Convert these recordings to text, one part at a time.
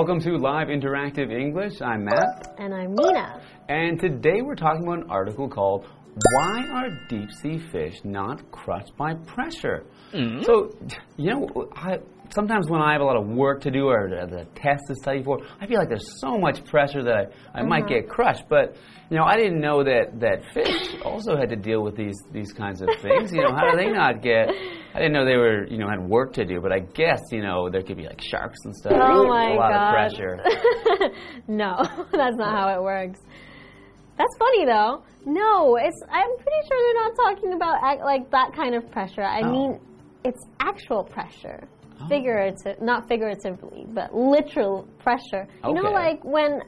Welcome to Live Interactive English. I'm Matt. And I'm Nina. And today we're talking about an article called Why Are Deep Sea Fish Not Crushed by Pressure? Mm-hmm. So, you know, I, sometimes when I have a lot of work to do or the test to study for, I feel like there's so much pressure that I, I might Uh-huh. get crushed. But, you know, I didn't know that, that fish also had to deal with these, these kinds of things. You know, how do they not get. I didn't know they were, you know, had work to do, but I guess, you know, there could be like sharks and stuff. Oh my a lot god. of pressure. no, that's not how it works. That's funny though. No, it's. I'm pretty sure they're not talking about like that kind of pressure. I Oh. mean, it's actual pressure. Figurative, not figuratively, but literal pressure. You know, like when,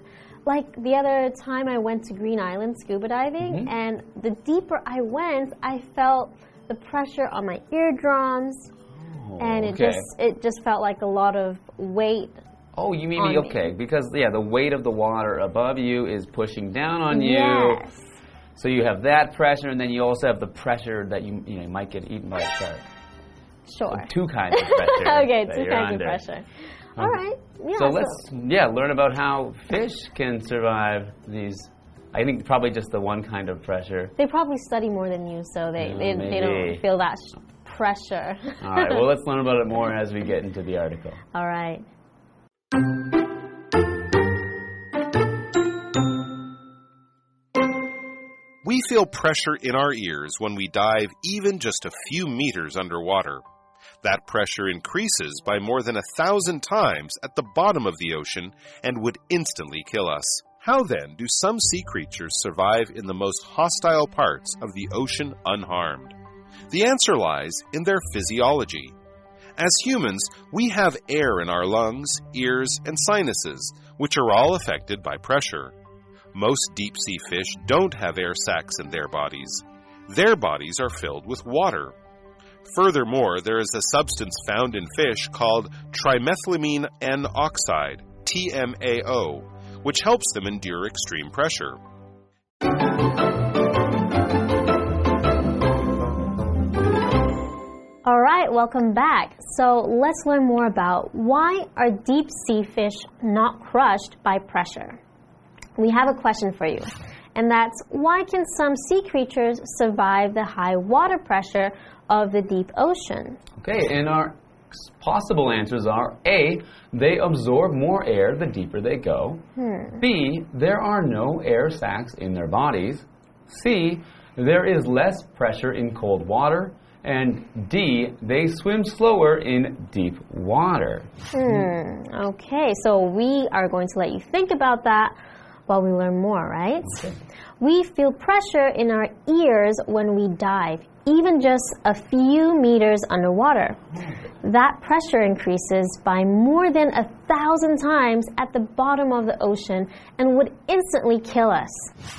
like the other time I went to Green Island scuba diving, Mm-hmm. and the deeper I went, I felt the pressure on my eardrums, and it okay. just it just felt like a lot of weight Oh, you mean on me. okay? Because yeah, the weight of the water above you is pushing down on you. Yes. So you have that pressure, and then you also have the pressure that you you know might get eaten by a shark. Sure. Two kinds of pressure. okay, two kinds under. of pressure. Um, All right. Yeah. So let's yeah learn about how fish can survive these. I think probably just the one kind of pressure. they probably study more than you, so they they, they don't feel that pressure. All right. Well, let's learn about it more as we get into the article. All right. We feel pressure in our ears when we dive even just a few meters underwater. That pressure increases by more than a thousand times at the bottom of the ocean and would instantly kill us. How then do some sea creatures survive in the most hostile parts of the ocean unharmed? The answer lies in their physiology. As humans, we have air in our lungs, ears, and sinuses, which are all affected by pressure. Most deep sea fish don't have air sacs in their bodies. Their bodies are filled with water. Furthermore, there is a substance found in fish called trimethylamine N oxide, TMAO, which helps them endure extreme pressure. Welcome back. So let's learn more about why are deep sea fish not crushed by pressure. We have a question for you, and that's why can some sea creatures survive the high water pressure of the deep ocean? Okay, and our possible answers are A, they absorb more air the deeper they go. Hmm. B, there are no air sacs in their bodies. C, there is less pressure in cold water. And D, they swim slower in deep water. Hmm. Okay, so we are going to let you think about that while we learn more, right? We feel pressure in our ears when we dive, even just a few meters underwater. That pressure increases by more than a thousand times at the bottom of the ocean and would instantly kill us.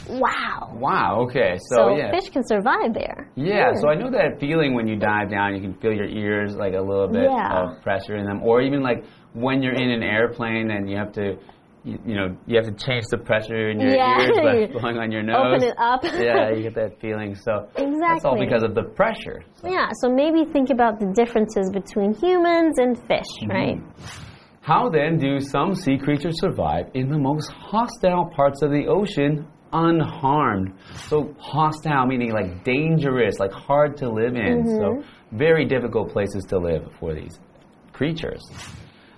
Wow. Wow, okay, so, So, yeah. fish can survive there. Yeah, hmm. so I know that feeling when you dive down, you can feel your ears like a little bit Yeah. of pressure in them, or even like when you're in an airplane and you have to, you, you know, you have to change the pressure in your Yeah. ears by blowing on your nose. Open it up. yeah, you get that feeling. So exactly. that's all because of the pressure. So Yeah, so maybe think about the differences between humans and fish, Mm-hmm. right? How then do some sea creatures survive in the most hostile parts of the ocean unharmed? So hostile meaning like dangerous, like hard to live in. So very difficult places to live for these creatures.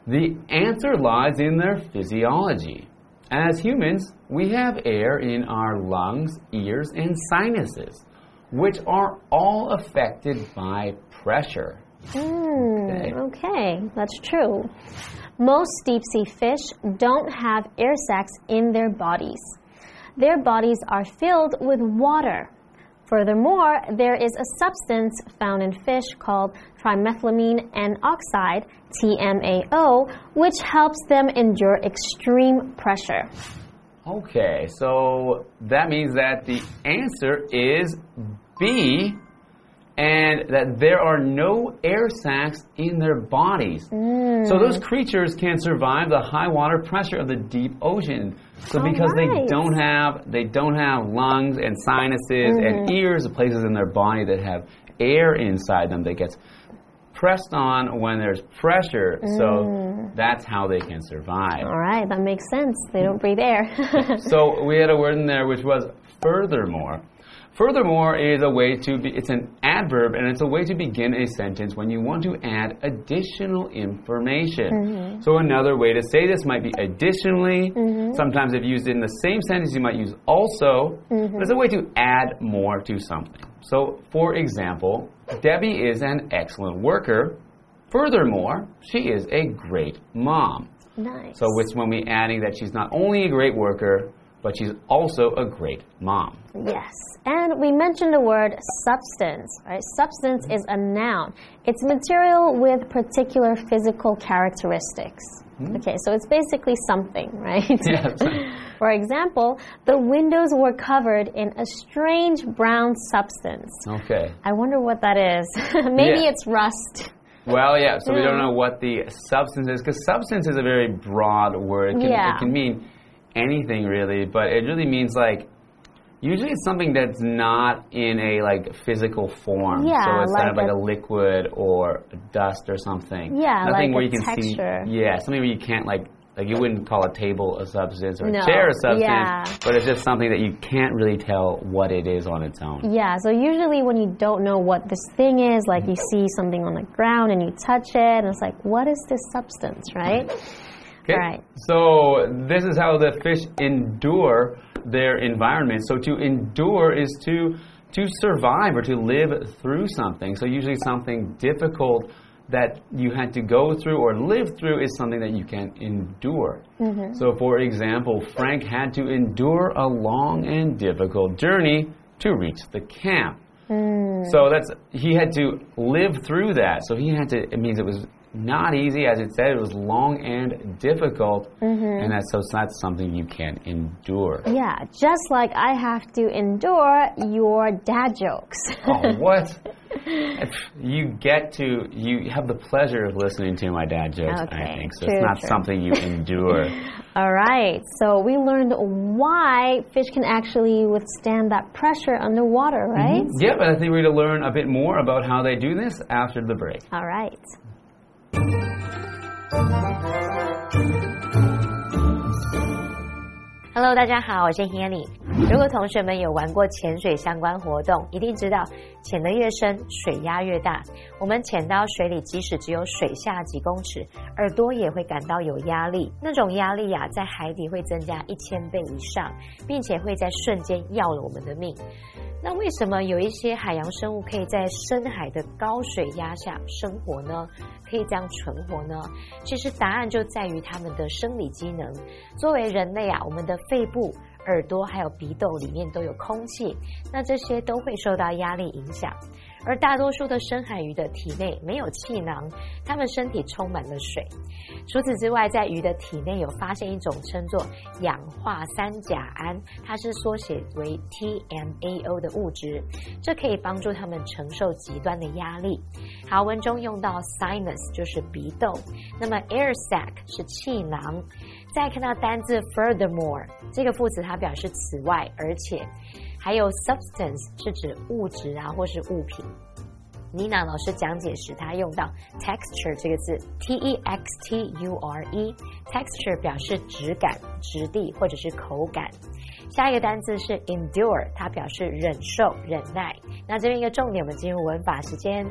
The answer lies in their physiology. As humans, we have air in our lungs, ears, and sinuses, which are all affected by pressure. Hmm, okay, that's true. Most deep sea fish don't have air sacs in their bodies. Their bodies are filled with water. Furthermore, there is a substance found in fish called trimethylamine N oxide, TMAO, which helps them endure extreme pressure. Okay, so that means that the answer is B, and that there are no air sacs in their bodies. So mm. those creatures can survive the high water pressure of the deep ocean. So because they don't have they don't have lungs and sinuses and mm-hmm. ears, the places in their body that have air inside them that gets pressed on when there's pressure. So mm. that's how they can survive. All right, that makes sense. They don't breathe air. So we had a word in there which was furthermore. Furthermore is a way to be, it's an adverb and it's a way to begin a sentence when you want to add additional information. Mm-hmm. So another way to say this might be additionally. Mm-hmm. Sometimes if used in the same sentence you might use also. But it's mm-hmm. a way to add more to something. So for example, Debbie is an excellent worker. Furthermore, she is a great mom. nice. So it's when we adding that she's not only a great worker, but she's also a great mom. Yes. And we mentioned the word substance, right? Substance is a noun. It's material with particular physical characteristics. Hmm? Okay, so it's basically something, right? Yes. For example, the windows were covered in a strange brown substance. Okay. I wonder what that is. Maybe Yeah. it's rust. Well, yeah, so we don't know what the substance is because substance is a very broad word. It can, Yeah. it can mean anything really, but it really means like usually it's something that's not in a like physical form. Yeah, so it's kind of like like a, a- liquid or dust or something. Yeah, nothing like where a you can texture. see. Yeah, something where you can't like. Like you wouldn't call a table a substance or No, a chair a substance, yeah. but it's just something that you can't really tell what it is on its own. Yeah, so usually when you don't know what this thing is, like you see something on the ground and you touch it, and it's like, what is this substance, right? Okay. Right. So this is how the fish endure their environment. So to endure is to to survive or to live through something. So usually something difficult that you had to go through or live through is something that you can endure. Mm-hmm. So for example, Frank had to endure a long and difficult journey to reach the camp. Mm. So that's he had to live through that. So he had to. It means it was not easy, as it said. It was long and difficult, mm-hmm. and that's so that's something you can endure. Yeah, just like I have to endure your dad jokes. oh, what? You get to you have the pleasure of listening to my dad jokes. I think so. true, it's not true. something you endure. All right, so we learned why fish can actually withstand that pressure underwater, mm-hmm. right? Yeah, but I think we're going to learn a bit more about how they do this after the break. All right. Hello，大家好，我是 Hanny。如果同学们有玩过潜水相关活动，一定知道潜得越深，水压越大。我们潜到水里，即使只有水下几公尺，耳朵也会感到有压力。那种压力呀、在海底会增加一千倍以上，并且会在瞬间要了我们的命。那为什么有一些海洋生物可以在深海的高水压下生活呢？可以这样存活呢？其实答案就在于它们的生理机能。作为人类啊，我们的肺部、耳朵还有鼻窦里面都有空气，那这些都会受到压力影响。而大多数的深海鱼的体内没有气囊，它们身体充满了水。除此之外，在鱼的体内有发现一种称作氧化三甲胺，它是缩写为 TMAO 的物质，这可以帮助它们承受极端的压力。好，文中用到 sinus 就是鼻窦，那么 air sac 是气囊。再看到单字 furthermore 这个副词，它表示此外，而且，还有 substance 是指物质啊或是物品。Nina 老师讲解时，她用到 texture 这个字，t e x t u r e，texture 表示质感、质地或者是口感。下一个单词是 endure，它表示忍受、忍耐。那这边一个重点，我们进入文法时间。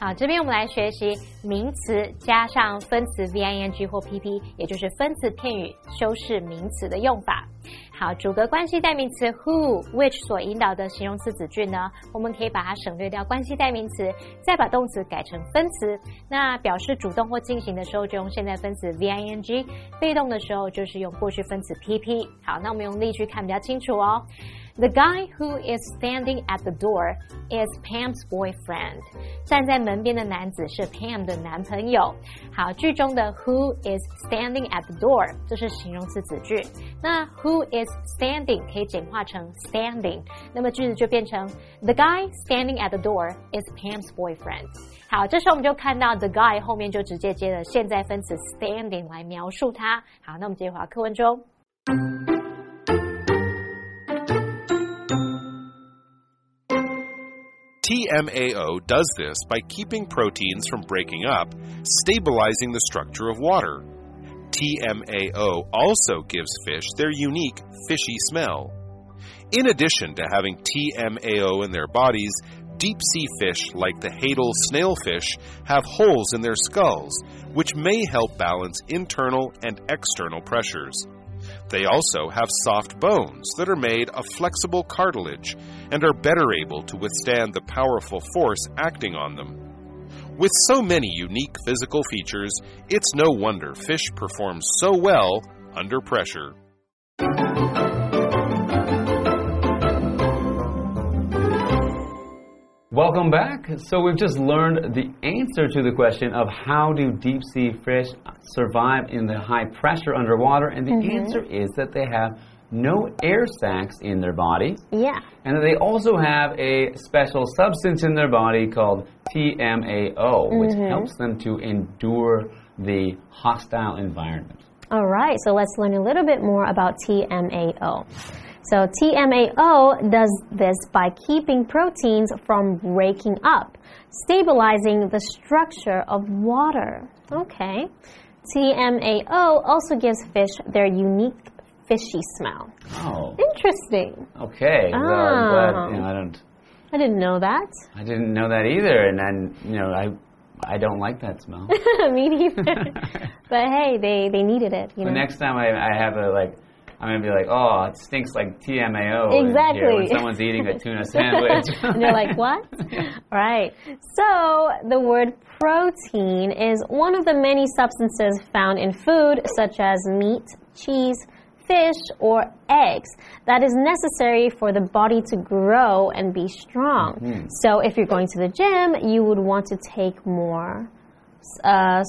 好，这边我们来学习名词加上分词 v i n g 或 p p，也就是分词片语修饰名词的用法。好，主格关系代名词 who、which 所引导的形容词子句呢，我们可以把它省略掉关系代名词，再把动词改成分词。那表示主动或进行的时候，就用现在分词 v i n g；被动的时候，就是用过去分词 p p。好，那我们用例句看比较清楚哦。The guy who is standing at the door is Pam's boyfriend。站在门边的男子是 Pam 的男朋友。好，句中的 who is standing at the door 这是形容词子句。那 who is standing 可以简化成 standing，那么句子就变成 The guy standing at the door is Pam's boyfriend。好，这时候我们就看到 the guy 后面就直接接了现在分词 standing 来描述它。好，那我们接着回课文中。TMAO does this by keeping proteins from breaking up, stabilizing the structure of water. TMAO also gives fish their unique fishy smell. In addition to having TMAO in their bodies, deep sea fish like the Hadal snailfish have holes in their skulls, which may help balance internal and external pressures. They also have soft bones that are made of flexible cartilage and are better able to withstand the powerful force acting on them. With so many unique physical features, it's no wonder fish perform so well under pressure. Welcome back. So we've just learned the answer to the question of how do deep sea fish survive in the high pressure underwater, and the Mm-hmm. answer is that they have no air sacs in their body, Yeah. and that they also have a special substance in their body called TMAO, which Mm-hmm. helps them to endure the hostile environment. All right, so let's learn a little bit more about TMAO. So, TMAO does this by keeping proteins from breaking up, stabilizing the structure of water. Okay. TMAO also gives fish their unique fishy smell. Oh, Interesting. okay. Well, I'm Ah. you know, I don't. I didn't know that. I didn't know that either, and then you know I I don't like that smell. Me neither. but hey, they, they needed it, you know. The next time I, I have a like, I'm gonna be like, oh, it stinks like TMAO Exactly. when someone's eating a tuna sandwich. and you're like, what? right. So, the word protein is one of the many substances found in food, such as meat, cheese, fish, or eggs, that is necessary for the body to grow and be strong. Mm-hmm. So, if you're going to the gym, you would want to take more. Uh,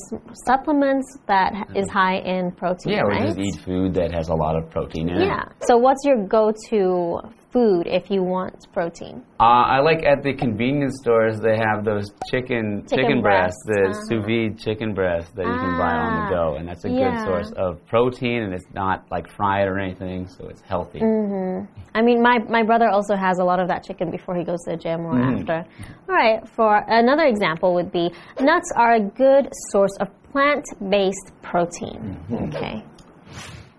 supplements that is high in protein, yeah, or right? just eat food that has a lot of protein in it. Yeah. So, what's your go-to food if you want protein? Uh, I like at the convenience stores they have those chicken Chicken breasts, the breasts, sous vide chicken breasts that you can buy on Ah, the go, and that's a yeah. good source of protein, and it's not like fried or anything, so it's healthy. Mm. I mean, my, my brother also has a lot of that chicken before he goes to the gym or after. All right, for another example would be nuts are a good source of plant based protein. Okay.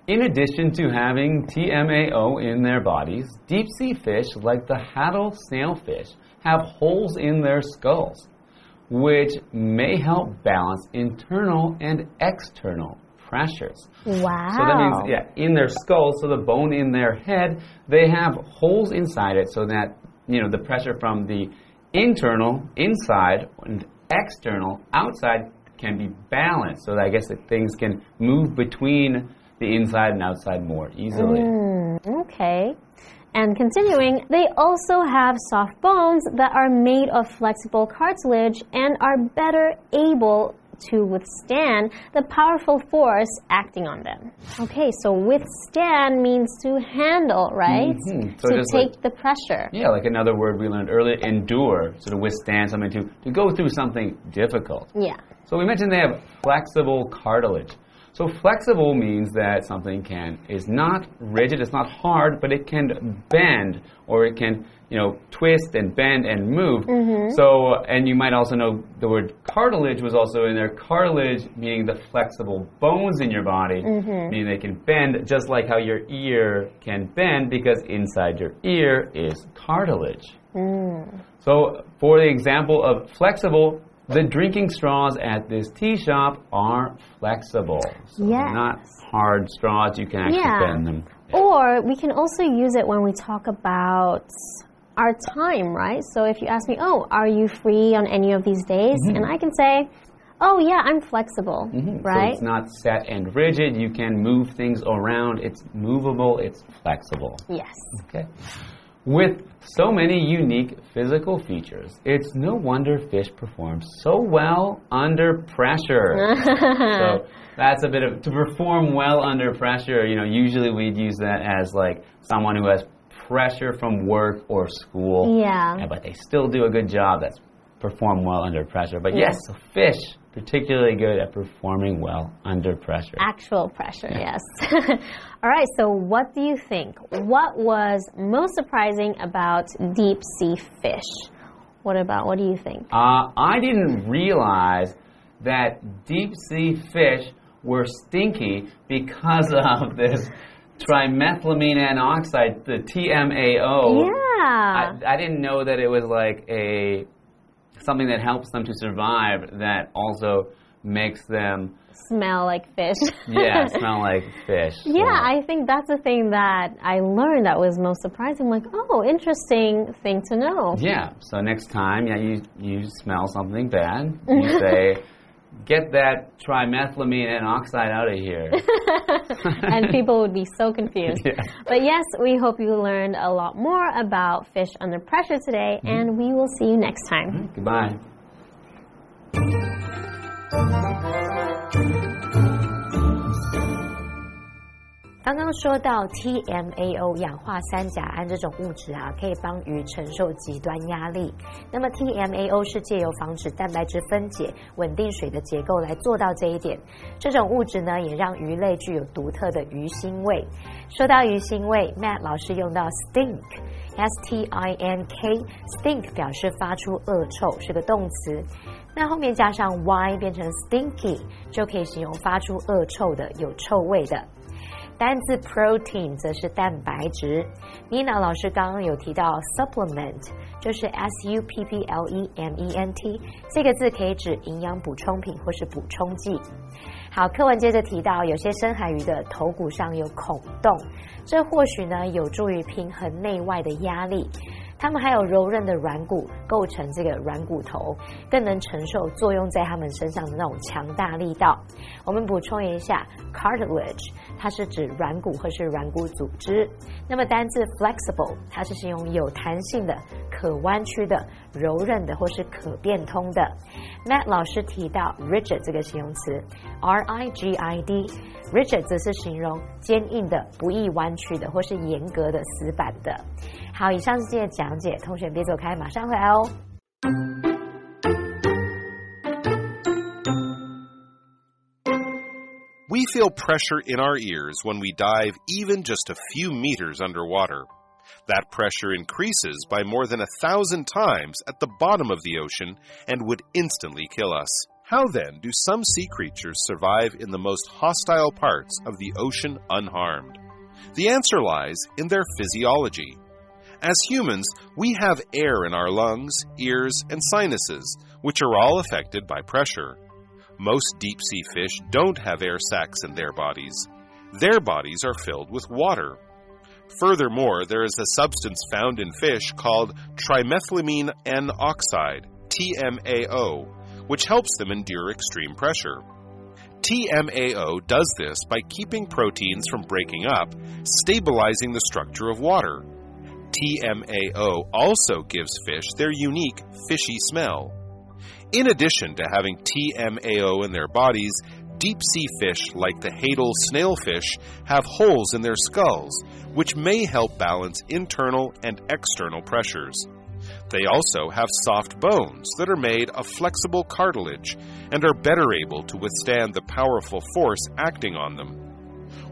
In addition to having TMAO in their bodies, deep sea fish like the Hadal snailfish have holes in their skulls, which may help balance internal and external pressures. Wow. So that means, yeah, in their skull, so the bone in their head, they have holes inside it so that, you know, the pressure from the internal, inside, and external, outside, can be balanced. So that I guess that things can move between the inside and outside more easily. Okay. And continuing, they also have soft bones that are made of flexible cartilage and are better able to withstand the powerful force acting on them. Okay, so withstand means to handle, right? Mhm. So to take like- the pressure. Yeah, like another word we learned earlier, endure. So to withstand something, to, to go through something difficult. Yeah. So we mentioned they have flexible cartilage. So flexible means that something can is not rigid, it's not hard, but it can bend or it can, you know, twist and bend and move. Mm-hmm. So and you might also know the word cartilage was also in there. Cartilage meaning the flexible bones in your body, mm-hmm. meaning they can bend just like how your ear can bend because inside your ear is cartilage. Mm. So, for the example of flexible, the drinking straws at this tea shop are flexible. So they're Yes. not hard straws, you can actually Yeah. bend them. Yeah. Or we can also use it when we talk about our time, right? So if you ask me, oh, are you free on any of these days? Mm-hmm. And I can say, oh, yeah, I'm flexible, mm-hmm. So right? it's not set and rigid, you can move things around, it's movable, it's flexible. yes. Okay. With so many unique physical features, it's no wonder fish perform so well under pressure. so that's a bit of to perform well under pressure. You know, usually we'd use that as like someone who has pressure from work or school. Yeah. But they still do a good job. That's perform well under pressure. But yes, so fish particularly good at performing well under pressure. Actual pressure, yes. All right, so what do you think? What was most surprising about deep sea fish? What about, what do you think? Uh, I didn't realize that deep sea fish were stinky because of this trimethylamine N oxide, the TMAO. Yeah. I, I didn't know that it was like a something that helps them to survive that also makes them Smell like fish. yeah smell like fish. Yeah, I think that's the thing that I learned that was most surprising. like, oh, interesting thing to know. Yeah. So next time, yeah, you you smell something bad, you say, "Get that trimethylamine N oxide out of here." and people would be so confused. Yeah. But yes, we hope you learned a lot more about fish under pressure today, Mm-hmm. and we will see you next time. Goodbye. 刚刚说到 TMAO 氧化三甲胺这种物质啊，可以帮鱼承受极端压力。那么 TMAO 是借由防止蛋白质分解、稳定水的结构来做到这一点。这种物质呢，也让鱼类具有独特的鱼腥味。说到鱼腥味，Matt 老师用到 stink，S T I N K，stink 表示发出恶臭，是个动词。那后面加上 y 变成 stinky，就可以形容发出恶臭的、有臭味的。单字 protein 则是蛋白质。Nina 老师刚刚有提到 supplement，就是 s u p p l e m e n t 这个字可以指营养补充品或是补充剂。好，课文接着提到，有些深海鱼的头骨上有孔洞，这或许呢有助于平衡内外的压力。它们还有柔韧的软骨构成这个软骨头，更能承受作用在它们身上的那种强大力道。我们补充一下，cartilage 它是指软骨或是软骨组织。那么单字 flexible 它是形容有弹性的、可弯曲的、柔韧的或是可变通的。Matt 老师提到 rigid 这个形容词，R I G I D，rigid 则是形容坚硬的、不易弯曲的或是严格的、死板的。好，以上是今天的讲解，同学别走开，马上回来哦。We feel pressure in our ears when we dive even just a few meters underwater. That pressure increases by more than a thousand times at the bottom of the ocean and would instantly kill us. How then do some sea creatures survive in the most hostile parts of the ocean unharmed? The answer lies in their physiology. As humans, we have air in our lungs, ears, and sinuses, which are all affected by pressure. Most deep sea fish don't have air sacs in their bodies. Their bodies are filled with water. Furthermore, there is a substance found in fish called trimethylamine N oxide, TMAO, which helps them endure extreme pressure. TMAO does this by keeping proteins from breaking up, stabilizing the structure of water. TMAO also gives fish their unique fishy smell. In addition to having TMAO in their bodies, deep sea fish like the Hadal snailfish have holes in their skulls, which may help balance internal and external pressures. They also have soft bones that are made of flexible cartilage and are better able to withstand the powerful force acting on them.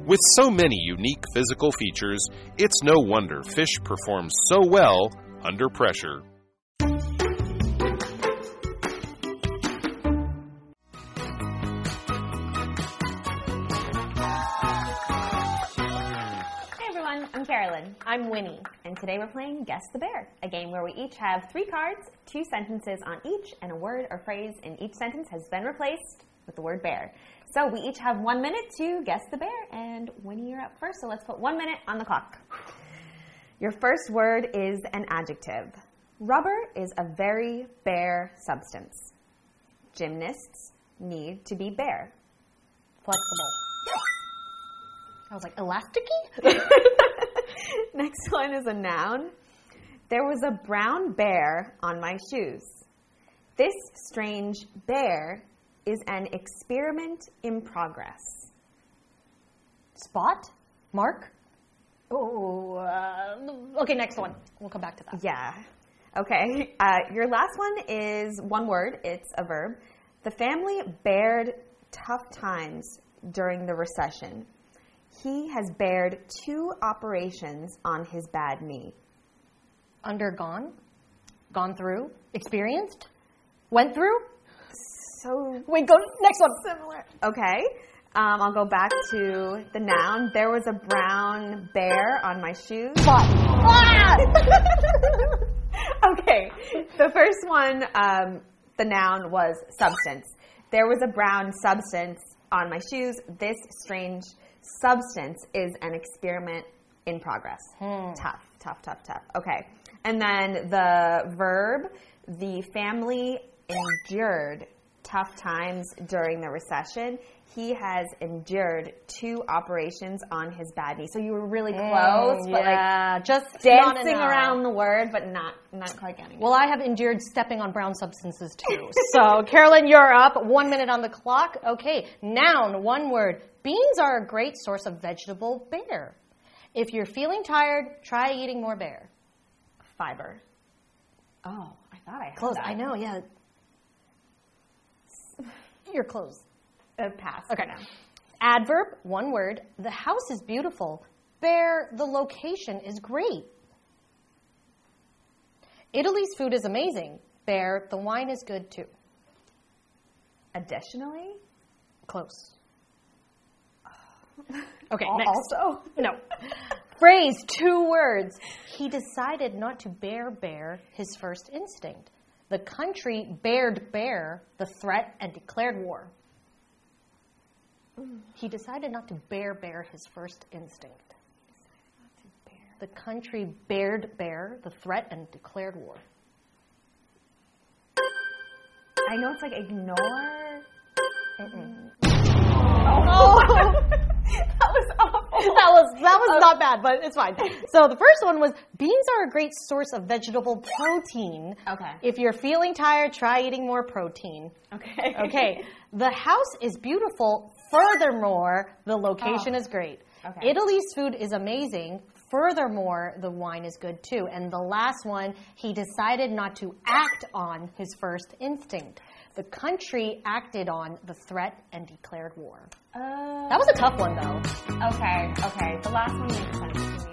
With so many unique physical features, it's no wonder fish perform so well under pressure. I'm Winnie, and today we're playing Guess the Bear, a game where we each have three cards, two sentences on each, and a word or phrase in each sentence has been replaced with the word bear. So we each have one minute to guess the bear, and Winnie, you're up first, so let's put one minute on the clock. Your first word is an adjective. Rubber is a very bare substance. Gymnasts need to be bare. Flexible. I was like, elasticy? Next one is a noun. There was a brown bear on my shoes. This strange bear is an experiment in progress. Spot? Mark? Oh, uh, okay, next one. We'll come back to that. Yeah. Okay. Uh, your last one is one word, it's a verb. The family bared tough times during the recession. He has bared two operations on his bad knee. Undergone? Gone through? experienced, went through. So Wait, go next one. similar. Okay. Um, I'll go back to the noun. There was a brown bear on my shoes. okay. The first one, um, the noun was substance. There was a brown substance on my shoes. This strange substance is an experiment in progress. Hmm. Tough, tough, tough, tough. Okay. And then the verb, the family endured tough times during the recession. He has endured two operations on his bad knee. So you were really close, but like just dancing around the word, but not not quite getting it. Well, I have endured stepping on brown substances too. so, Carolyn, you're up. One minute on the clock. Okay, noun, one word. Beans are a great source of vegetable bear. If you're feeling tired, try eating more bear. Fiber. Oh, I thought I had Close. that. I know, yeah. You're close. Uh, pass. Okay. Now. Adverb, one word. The house is beautiful. Bear, the location is great. Italy's food is amazing. Bear, the wine is good too. Additionally, Close. Okay, al- next. also. No. Phrase, two words. He decided not to bear bear his first instinct. The country bared bear the threat and declared war. He decided not to bear bear his first instinct. The country bared bear the threat and declared war. I know it's like ignore. Oh, that was awful. that was that was not bad, but it's fine. So the first one was beans are a great source of vegetable protein. Okay. If you're feeling tired, try eating more protein. Okay. Okay. The house is beautiful. Furthermore, the location oh. is great. Okay. Italy's food is amazing. Furthermore, the wine is good too. And the last one, he decided not to act on his first instinct. The country acted on the threat and declared war. Uh, That was a tough one, though. okay. Okay. The last one makes sense.